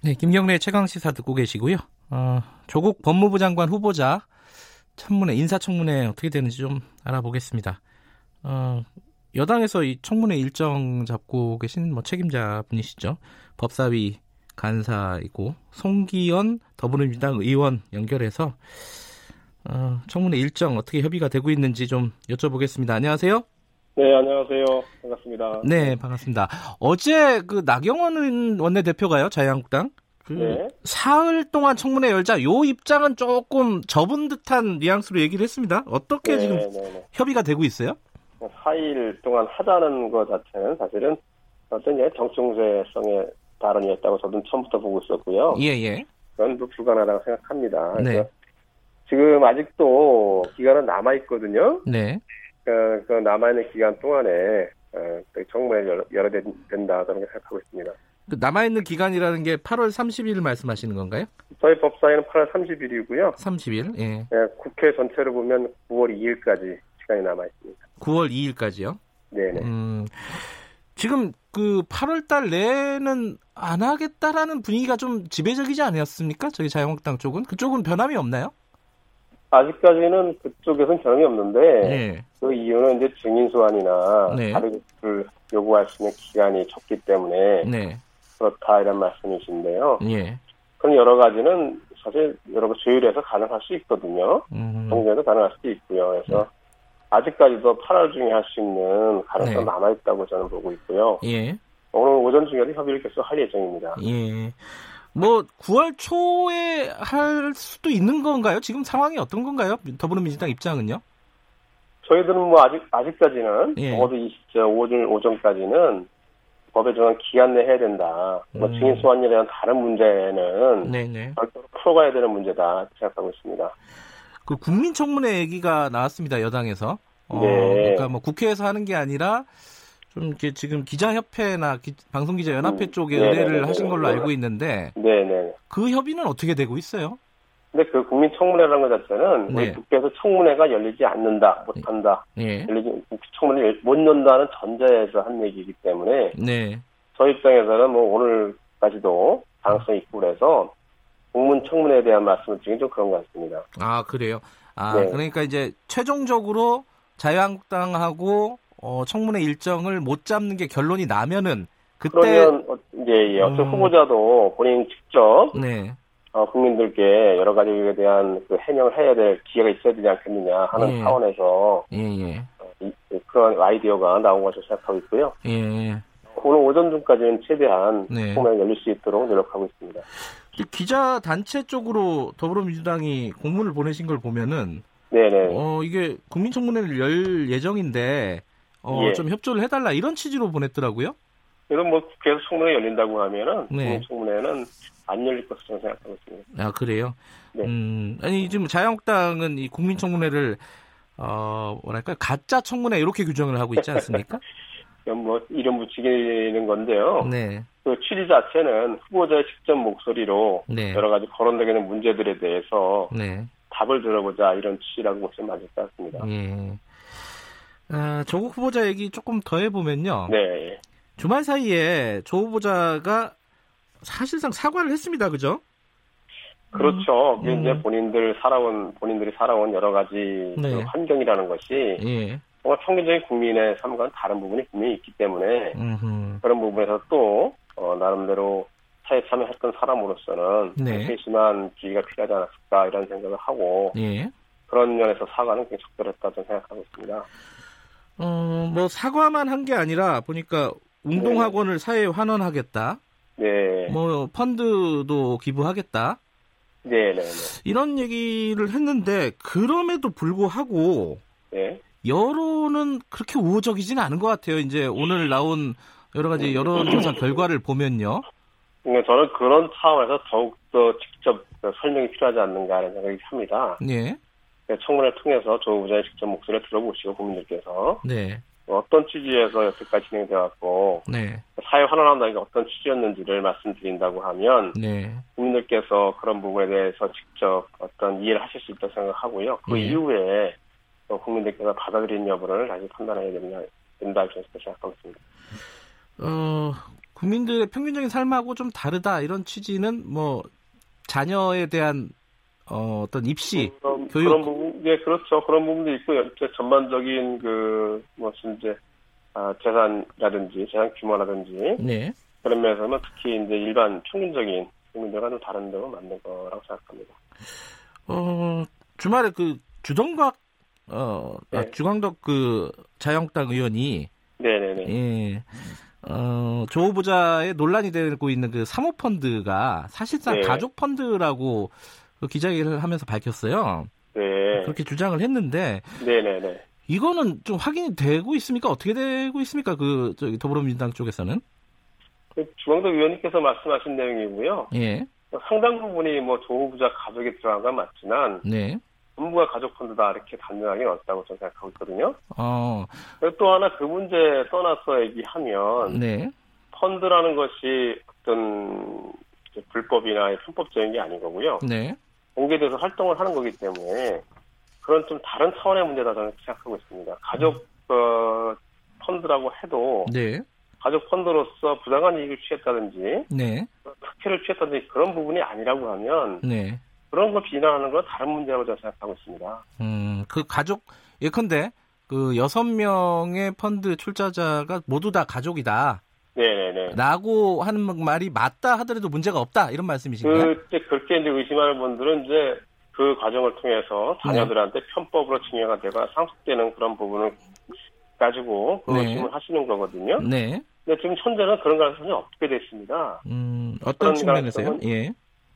네, 김경래의 최강 시사 듣고 계시고요. 어, 조국 법무부 장관 후보자 청문회 인사 청문회 어떻게 되는지 좀 알아보겠습니다. 어, 여당에서 이 청문회 일정 잡고 계신 뭐 책임자 분이시죠. 법사위 간사이고 송기현 더불어민주당 의원 연결해서 어, 청문회 일정 어떻게 협의가 되고 있는지 좀 여쭤보겠습니다. 안녕하세요. 네, 안녕하세요. 반갑습니다. 네, 반갑습니다. 어제 그 나경원 원내대표가요, 자유한국당. 그 네. 사흘 동안 청문회 열자 요 입장은 조금 접은 듯한 뉘앙스로 얘기를 했습니다. 어떻게 네, 지금 네, 네. 협의가 되고 있어요? 4일 동안 하자는 것 자체는 사실은 어떤 예, 정충세성의 발언이었다고 저도 처음부터 보고 있었고요. 예, 예. 그건 뭐 불가능하다고 생각합니다. 네. 지금 아직도 기간은 남아 있거든요. 네. 그, 그 남아있는 기간 동안에 어, 그 청문회를 열어, 된- 된다 저는 생각하고 있습니다. 그 남아있는 기간이라는 게 8월 30일 말씀하시는 건가요? 저희 법사위는 8월 30일이고요. 30일. 예. 국회 전체로 보면 9월 2일까지 시간이 남아 있습니다. 9월 2일까지요. 네네. 음. 지금 그 8월 달 내에는 안 하겠다라는 분위기가 좀 지배적이지 않았습니까? 저기 자유한국당 쪽은 그쪽은 변함이 없나요? 아직까지는 그쪽에서는 변함이 없는데 네. 그 이유는 이제 증인 소환이나 네. 다른 것을 요구할 수 있는 기간이 적기 때문에 네. 그렇다 이런 말씀이신데요. 예. 그런 여러 가지는 사실 여러 가지 조율해서 가능할 수 있거든요. 음. 동료도 가능할 수도 있고요. 그래서 아직까지도 8월 중에 할 수 있는 가능성 이 네. 남아 있다고 저는 보고 있고요. 예. 오늘 오전 중에도 협의를 계속 할 예정입니다. 예. 뭐 9월 초에 할 수도 있는 건가요? 지금 상황이 어떤 건가요? 더불어민주당 입장은요? 저희들은 뭐 아직 아직까지는 예. 적어도 20저 오전 오전까지는 법에 정한 기간 내에 해야 된다. 뭐 음. 증인 소환에 대한 다른 문제는 네네. 별도로 풀어가야 되는 문제다 생각하고 있습니다. 그 국민청문회 얘기가 나왔습니다 여당에서. 어, 네. 그러니까 뭐 국회에서 하는 게 아니라 좀 이렇게 지금 기자협회나 기- 방송기자연합회 음. 쪽에 네네네네. 의뢰를 하신 걸로 알고 있는데 네네. 그 협의는 어떻게 되고 있어요? 근데 그 국민청문회라는 것 자체는 네. 우리 국회에서 청문회가 열리지 않는다, 못한다, 예. 열리지 청문회를 못 연다는 전제에서 한 얘기이기 때문에 네. 저희 입장에서는 뭐 오늘까지도 가능성이 있고 그래서 국문 청문회에 대한 말씀을 드리긴 좀 그런 것 같습니다. 아 그래요. 아 네. 그러니까 이제 최종적으로 자유한국당하고 어, 청문회 일정을 못 잡는 게 결론이 나면은 그때 그러면 어, 예, 예. 어떤 음. 후보자도 본인 직접 네. 어, 국민들께 여러 가지에 대한 그 해명을 해야 될 기회가 있어야 되지 않겠느냐 하는 예. 차원에서 예 예 어, 이- 그런 아이디어가 나온 것으로 생각하고 있고요. 예. 오늘 오전 중까지는 최대한 네. 청문회 열릴 수 있도록 노력하고 있습니다. 이 기자 단체 쪽으로 더불어민주당이 공문을 보내신 걸 보면은 네네. 어 이게 국민청문회를 열 예정인데 어 예. 좀 협조를 해달라 이런 취지로 보냈더라고요. 이런 뭐 국회에서 청문회 열린다고 하면은 네. 청문회는 안 열릴 것으로 저는 생각하고 있습니다. 아 그래요? 네. 음 아니 지금 자유한국당은 이 국민청문회를 어 뭐랄까 가짜 청문회 이렇게 규정을 하고 있지 않습니까? 이건 뭐 이름 붙이기는 건데요. 네, 그 취지 자체는 후보자의 직접 목소리로 네, 여러 가지 거론되게 되는 문제들에 대해서 네, 답을 들어보자 이런 취지라고 보시면 맞을 것 같습니다. 예. 아, 조국 후보자 얘기 조금 더 해보면요. 네. 주말 사이에 조 후보자가 사실상 사과를 했습니다, 그죠? 그렇죠. 그게 음. 이제 본인들 살아온 본인들이 살아온 여러 가지 네. 그 환경이라는 것이 예. 정말 평균적인 국민의 삶과는 다른 부분이 분명히 있기 때문에 음흠. 그런 부분에서 또 어, 나름대로 사회 참여했던 사람으로서는 네. 세심한 주의가 필요하지 않았을까 이런 생각을 하고 예. 그런 면에서 사과는 굉장히 적절했다 저는 생각하고 있습니다. 어, 뭐 사과만 한 게 아니라 보니까 운동학원을 사회에 환원하겠다. 네, 뭐 펀드도 기부하겠다. 네, 네, 네. 이런 얘기를 했는데 그럼에도 불구하고 네. 여론은 그렇게 우호적이지는 않은 것 같아요. 이제 오늘 나온 여러 가지 여론조사 결과를 보면요. 그러니까 저는 그런 차원에서 더욱더 직접 설명이 필요하지 않는가 하는 생각이 듭니다. 네. 청문회를 통해서 조 후보자의 직접 목소리를 들어보시고 국민들께서 네. 어떤 취지에서 여태까지 진행되었고 네. 사회 환원한다는 게 어떤 취지였는지를 말씀드린다고 하면 네. 국민들께서 그런 부분에 대해서 직접 어떤 이해를 하실 수 있다고 생각하고요. 그 네. 이후에 또 국민들께서 받아들이는 여부를 다시 판단해야 된다, 된다 이렇게 생각하고 있습니다. 어, 국민들의 평균적인 삶하고 좀 다르다 이런 취지는 뭐 자녀에 대한 어, 어떤 입시, 그런, 교육. 그런 부분, 예, 그렇죠. 그런 부분도 있고요. 이제 전반적인 그, 무슨 이제, 아, 재산이라든지, 재산 규모라든지, 네. 그런 면에서는 특히 이제 일반 평균적인 국민들과 좀 다른 점은 맞는 거라고 생각합니다. 어, 주말에 그 주동각 어, 아, 네. 주광덕 그 자유한국당 의원이 네네네. 예. 어, 조 후보자의 논란이 되고 있는 그 사모펀드가 사실상 네. 가족 펀드라고 그 기자회견을 하면서 밝혔어요. 네. 그렇게 주장을 했는데 네네 네. 이거는 좀 확인이 되고 있습니까? 어떻게 되고 있습니까? 그 저기 더불어민주당 쪽에서는? 그 주광덕 의원님께서 말씀하신 내용이고요. 예. 상당 부분이 뭐조 후보자 가족이 들어간 건 맞지만, 네. 전부가 가족 펀드다 이렇게 단정하게 넣었다고 저는 생각하고 있거든요. 어. 또 하나 그 문제 떠나서 얘기하면, 네. 펀드라는 것이 어떤 불법이나 편법적인 게 아닌 거고요. 네. 공개돼서 활동을 하는 거기 때문에 그런 좀 다른 차원의 문제다 저는 생각하고 있습니다. 가족 어, 펀드라고 해도 네. 가족 펀드로서 부당한 이익을 취했다든지 네. 특혜를 취했다든지 그런 부분이 아니라고 하면 네. 그런 걸 비난하는 건 다른 문제라고 저는 생각하고 있습니다. 음, 그 가족 예컨대 그 여섯 명의 펀드 출자자가 모두 다 가족이다. 네네네. 라고 하는 말이 맞다 하더라도 문제가 없다 이런 말씀이신가요? 그, 이제 그렇게 이제 의심하는 분들은 이제 그 과정을 통해서 네. 자녀들한테 편법으로 증여가 되거나 상속되는 그런 부분을 가지고 그 네. 의심을 하시는 거거든요. 네. 근데 지금 현재는 그런 가능성이 없게 됐습니다. 음, 어떤 측면에서요? 예.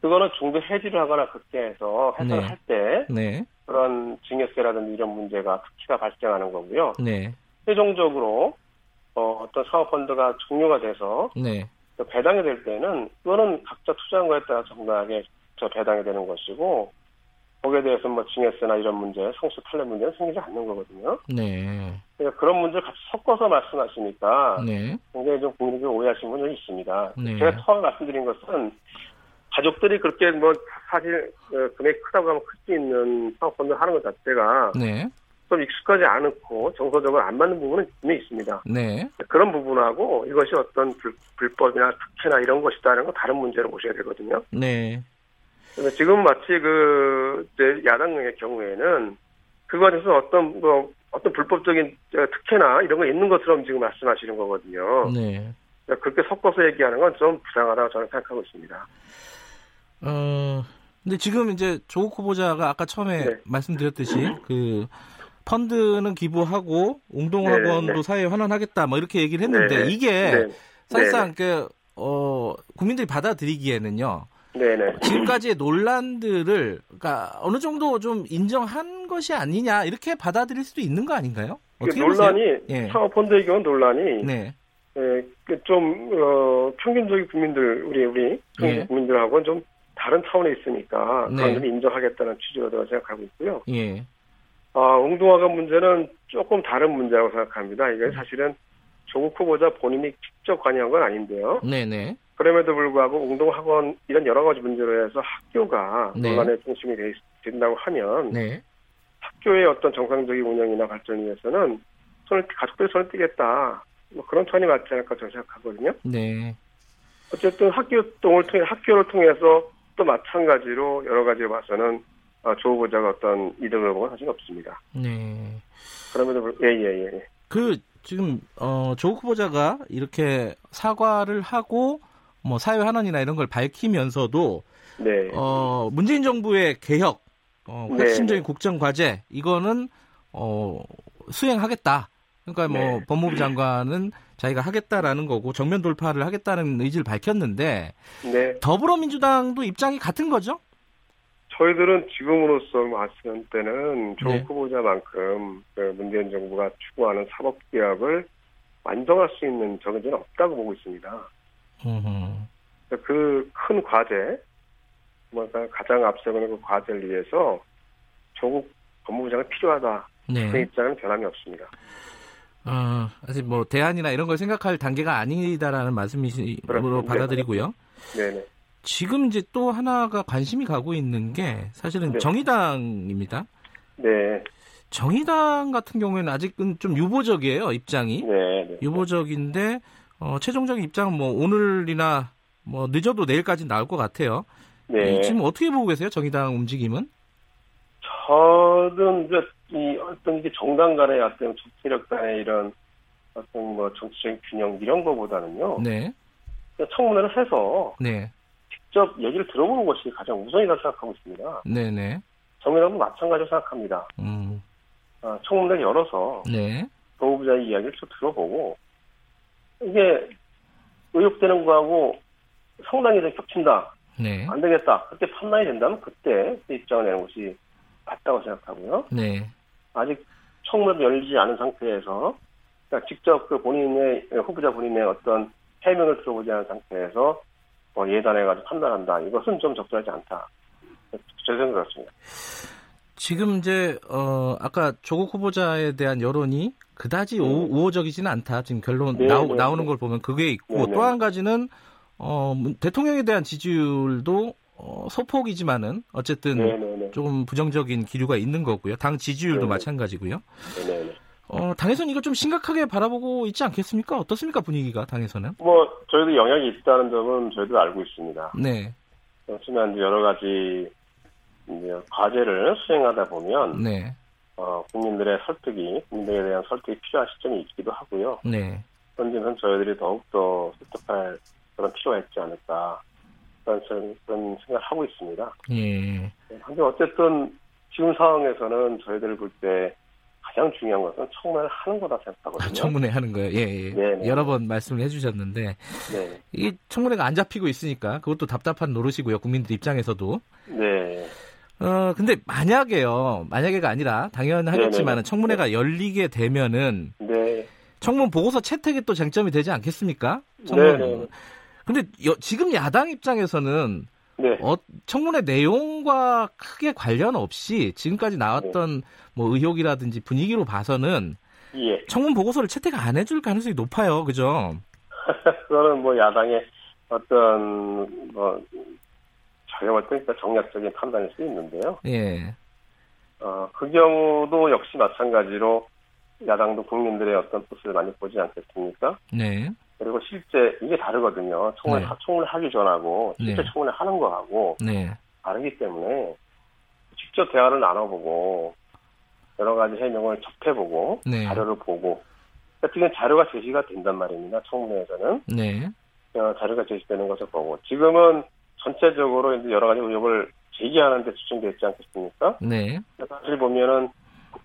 그거는 중도 해지를 하거나 극대해서 해소를 네. 할 때 네. 그런 증여세라든지 이런 문제가 특히가 발생하는 거고요. 네. 최종적으로 어, 어떤 사업 펀드가 종료가 돼서 네. 배당이 될 때는 그거는 각자 투자한 거에 따라 정당하게 저 배당이 되는 것이고 거기에 대해서 뭐 증여세나 이런 문제, 성수 탈례 문제는 생기지 않는 거거든요. 네. 그러니까 그런 문제를 같이 섞어서 말씀하시니까 네. 굉장히 좀 국민들이 오해하시는 분들이 있습니다. 네. 제가 처음에 말씀드린 것은 가족들이 그렇게 뭐 사실 어, 금액이 크다고 하면 클 수 있는 사업펀드 하는 것 자체가 네. 좀 익숙하지 않고 정서적으로 안 맞는 부분은 분명히 있습니다. 네. 그런 부분하고 이것이 어떤 불, 불법이나 특혜나 이런 것이다라는 건 다른 문제로 보셔야 되거든요. 네. 지금 마치 그 야당의 경우에는 그거에 대해서 어떤 뭐 어떤 불법적인 어, 특혜나 이런 거 있는 것처럼 지금 말씀하시는 거거든요. 네. 그러니까 그렇게 섞어서 얘기하는 건 좀 부당하다고 저는 생각하고 있습니다. 어, 근데 지금 이제 조국 후보자가 아까 처음에 네. 말씀드렸듯이 그 펀드는 기부하고 웅동학원도 네, 네. 사회에 환원하겠다 뭐 이렇게 얘기를 했는데 네, 이게 네. 사실상 그 어, 국민들이 받아들이기에는요. 네네. 지금까지의 논란들을 그러니까 어느 정도 좀 인정한 것이 아니냐 이렇게 받아들일 수도 있는 거 아닌가요? 그 어떻게 논란이? 예. 사업펀드의 경우 논란이 네. 예, 그좀 어, 평균적인 국민들 우리 우리 예. 국민들하고는 좀 다른 차원에 있으니까 네. 그런 점 인정하겠다는 취지로 제가 생각하고 있고요. 예. 아, 웅동화가 문제는 조금 다른 문제라고 생각합니다. 이게 음. 사실은 조국 후보자 본인이 직접 관여한 건 아닌데요. 네, 네. 그럼에도 불구하고 웅동학원 이런 여러 가지 문제로 해서 학교가 네. 논란의 중심이 되- 된다고 하면 네. 학교의 어떤 정상적인 운영이나 발전을 위해서는 손을 가족들이 손을 떼겠다. 뭐 그런 톤이 맞지 않을까 저는 생각하거든요. 네. 어쨌든 학교 동을 통해 학교를 통해서 또 마찬가지로 여러 가지로 봐서는 어, 조 후보자가 어떤 이득을 보건 사실 없습니다. 네. 그럼에도 불 예예예. 예, 예. 그 지금 어 조국 후보자가 이렇게 사과를 하고 뭐 사회 환원이나 이런 걸 밝히면서도 네. 어 문재인 정부의 개혁 어 네. 핵심적인 국정 과제 이거는 어 수행하겠다. 그러니까 뭐 네. 법무부 장관은 자기가 하겠다라는 거고 정면 돌파를 하겠다는 의지를 밝혔는데 네. 더불어민주당도 입장이 같은 거죠? 저희들은 지금으로서 봤을 때는 조 네. 후보자만큼 그 문재인 정부가 추구하는 사법 개혁을 완성할 수 있는 적은 없다고 보고 있습니다. 그 큰 과제, 뭔가 가장 앞서가는 그 과제를 위해서 조국 법무부 장이 필요하다. 네. 그 입장은 변함이 없습니다. 어, 아직 뭐 대안이나 이런 걸 생각할 단계가 아니다라는 말씀으로. 받아들이고요. 네네. 지금 이제 또 하나가 관심이 가고 있는 게 사실은 네. 정의당입니다. 네. 정의당 같은 경우에는 아직은 좀 유보적이에요 입장이 네. 네. 유보적인데 어, 최종적인 입장은 뭐 오늘이나 뭐 늦어도 내일까지 나올 것 같아요. 네. 이- 지금 어떻게 보고 계세요 정의당 움직임은? 저는 이제 이 어떤 이게 정당 간의 어떤 정치력 간의 이런 어떤 뭐 정치적인 균형 이런 거보다는요. 네, 청문회를 해서 네, 직접 얘기를 들어보는 것이 가장 우선이라고 생각하고 있습니다. 네, 네, 정의당도 마찬가지로 생각합니다. 음, 아, 청문회를 열어서 네, 법무부장의 이야기를 쭉 들어보고 이게 의혹되는 거하고 상당히 좀 겹친다. 네, 안 되겠다. 그렇게 판단이 된다면 그때 그 입장을 내는 것이 맞다고 생각하고요. 네, 아직 청문회도 열리지 않은 상태에서 그러니까 직접 그 본인의 후보자 본인의 어떤 해명을 들어보지 않은 상태에서 뭐 예단해가지고 판단한다. 이것은 좀 적절하지 않다. 제 생각 그렇습니다. 지금 이제 어 아까 조국 후보자에 대한 여론이 그다지 우, 우호적이지는 않다. 지금 결론 네, 나오, 네, 나오는 네. 걸 보면 그게 있고 네, 네. 또한 가지는 어 문- 대통령에 대한 지지율도 어, 소폭이지만은 어쨌든. 조금 부정적인 기류가 있는 거고요. 당 지지율도 네. 마찬가지고요. 네네네. 어, 당에서는 이거 좀 심각하게 바라보고 있지 않겠습니까? 어떻습니까 분위기가 당에서는? 뭐 저희도 영향이 있다는 점은 저희도 알고 있습니다. 네, 그렇지만 이제 여러 가지 이제 과제를 수행하다 보면 네, 어, 국민들의 설득이 국민들에 대한 설득이 필요한 시점이 있기도 하고요. 네, 현재는 저희들이 더욱더 설득할 그런 필요가 있지 않을까 그런, 생- 그런 생각을 하고 있습니다. 예, 근데 어쨌든 지금 상황에서는 저희들을 볼때 가장 중요한 것은 청문회를 하는 거다 생각하거든요. 청문회 하는 거예요. 예, 예. 네, 네. 여러 번 말씀을 해주셨는데 네, 이 청문회가 안 잡히고 있으니까 그것도 답답한 노릇이고요. 국민들 입장에서도. 네, 어, 근데 만약에요. 만약에가 아니라 당연하겠지만. 청문회가 열리게 되면은 네, 청문 보고서 채택이 또 쟁점이 되지 않겠습니까? 청문. 네네. 근데 여- 지금 야당 입장에서는 네, 어, 청문회 내용과 크게 관련 없이 지금까지 나왔던 뭐 의혹이라든지 분위기로 봐서는 예. 청문 보고서를 채택 안 해줄 가능성이 높아요. 그죠? 그거는 뭐 야당의 어떤 뭐볼 때니까 정략적인 판단일 수 있는데요. 예. 어, 그 경우도 역시 마찬가지로 야당도 국민들의 어떤 뜻을 많이 보지 않겠습니까? 네. 그리고 실제 이게 다르거든요. 청문회, 네. 하- 청문회 하기 전하고 실제 네. 청문회 하는 거하고 네. 다르기 때문에 직접 대화를 나눠보고 여러 가지 해명을 접해보고 네. 자료를 보고 어떻게 자료가 제시가 된단 말입니다. 청문회에서는 네. 어, 자료가 제시되는 것을 보고 지금은 전체적으로 이제 여러 가지 의혹을 제기하는 데 집중되어 있지 않겠습니까? 네. 사실 보면은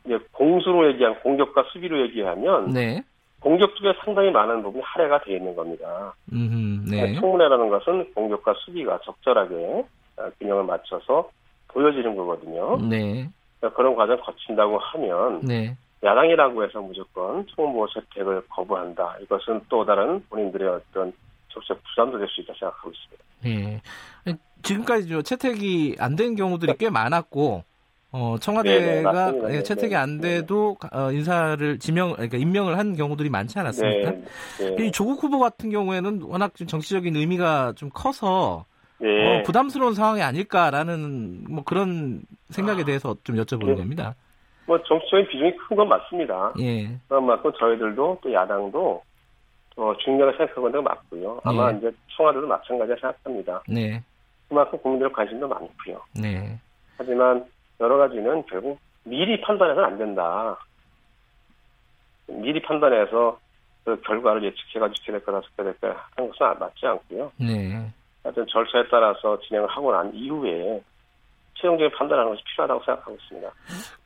이제 공수로 얘기한 공격과 수비로 얘기하면 네. 공격 쪽에 상당히 많은 부분이 할애가 되어 있는 겁니다. 음, 네. 청문회라는 것은 공격과 수비가 적절하게 어, 균형을 맞춰서 보여지는 거거든요. 네. 그러니까 그런 과정 거친다고 하면 네. 야당이라고 해서 무조건 청문보 채택을 거부한다. 이것은 또 다른 본인들의 어떤 적적 부담도 될 수 있다 생각하고 있습니다. 예. 지금까지 저 채택이 안 된 경우들이 꽤 많았고, 어, 네, 청와대가. 예, 네, 채택이 네. 안 돼도 어, 인사를 지명, 그러니까 임명을 한 경우들이 많지 않았습니까? 네. 이 조국 후보 같은 경우에는 워낙 좀 정치적인 의미가 좀 커서 네. 어, 부담스러운 상황이 아닐까라는 뭐 그런 생각에 대해서 좀 여쭤보는 네. 겁니다. 뭐 정치적인 비중이 큰 건 맞습니다. 예. 그런 만큼 저희들도 또 야당도 어, 중요하게 생각하고 있는 건 맞고요. 아마 예. 이제 청와대도 마찬가지라 생각합니다. 네. 그만큼 국민들 관심도 많고요. 네. 하지만 여러 가지는 결국 미리 판단해서는 안 된다. 미리 판단해서 그 결과를 예측해가지고 될 거다 하는 것은 맞지 않고요. 네. 하여튼 절차에 따라서 진행을 하고 난 이후에 최종적인 판단하는 것이 필요하다고 생각하고 있습니다.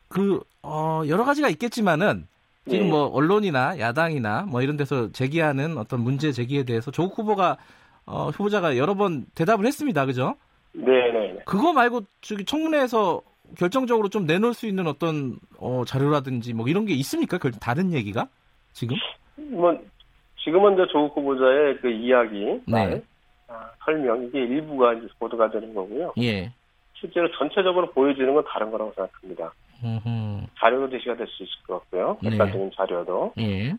그, 어, 여러 가지가 있겠지만은 지금 네. 뭐 언론이나 야당이나 뭐 이런 데서 제기하는 어떤 문제 제기에 대해서 조국 후보가 어, 후보자가 여러 번 대답을 했습니다. 그죠? 네네. 그거 말고 저기 청문회에서 결정적으로 좀 내놓을 수 있는 어떤 어, 자료라든지 뭐 이런 게 있습니까? 결- 다른 얘기가 지금? 뭐 지금은 이제 조국 후보자의 그 이야기, 네. 말, 아, 설명 이게 일부가 이제 보도가 되는 거고요. 예. 실제로 전체적으로 보여지는 건 다른 거라고 생각합니다. 음흠. 자료도 제시가 될 수 있을 것 같고요. 네. 객관적인 자료도 예.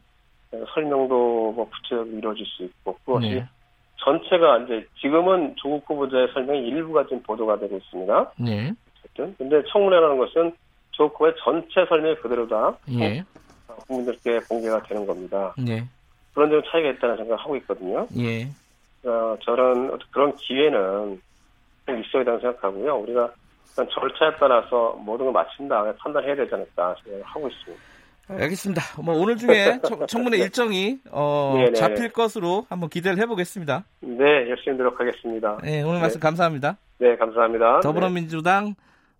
설명도 뭐 구체적으로 이루어질 수 있고 그것이 네. 전체가 이제 지금은 조국 후보자의 설명이 일부가 지금 보도가 되고 있습니다. 네. 어쨌든 근데 청문회라는 것은 후보의 전체 설명이 그대로 다 예. 국민들께 공개가 되는 겁니다. 네. 그런 점 차이가 있다는 생각을 하고 있거든요. 예. 어, 저는 그런 기회는 꼭 있어야 된다고 생각하고요. 우리가 절차에 따라서 모든 걸 마친 다음에 판단해야 되지 않을까 생각을 하고 있습니다. 알겠습니다. 뭐 오늘 중에 청- 청문회 일정이 어, 네네. 잡힐 것으로 한번 기대를 해보겠습니다. 네, 열심히 노력하겠습니다. 네, 오늘 말씀 감사합니다. 네, 감사합니다. 네. 더불어민주당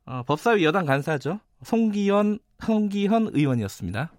어, 법사위 여당 간사죠. 송기현 송기현 의원이었습니다.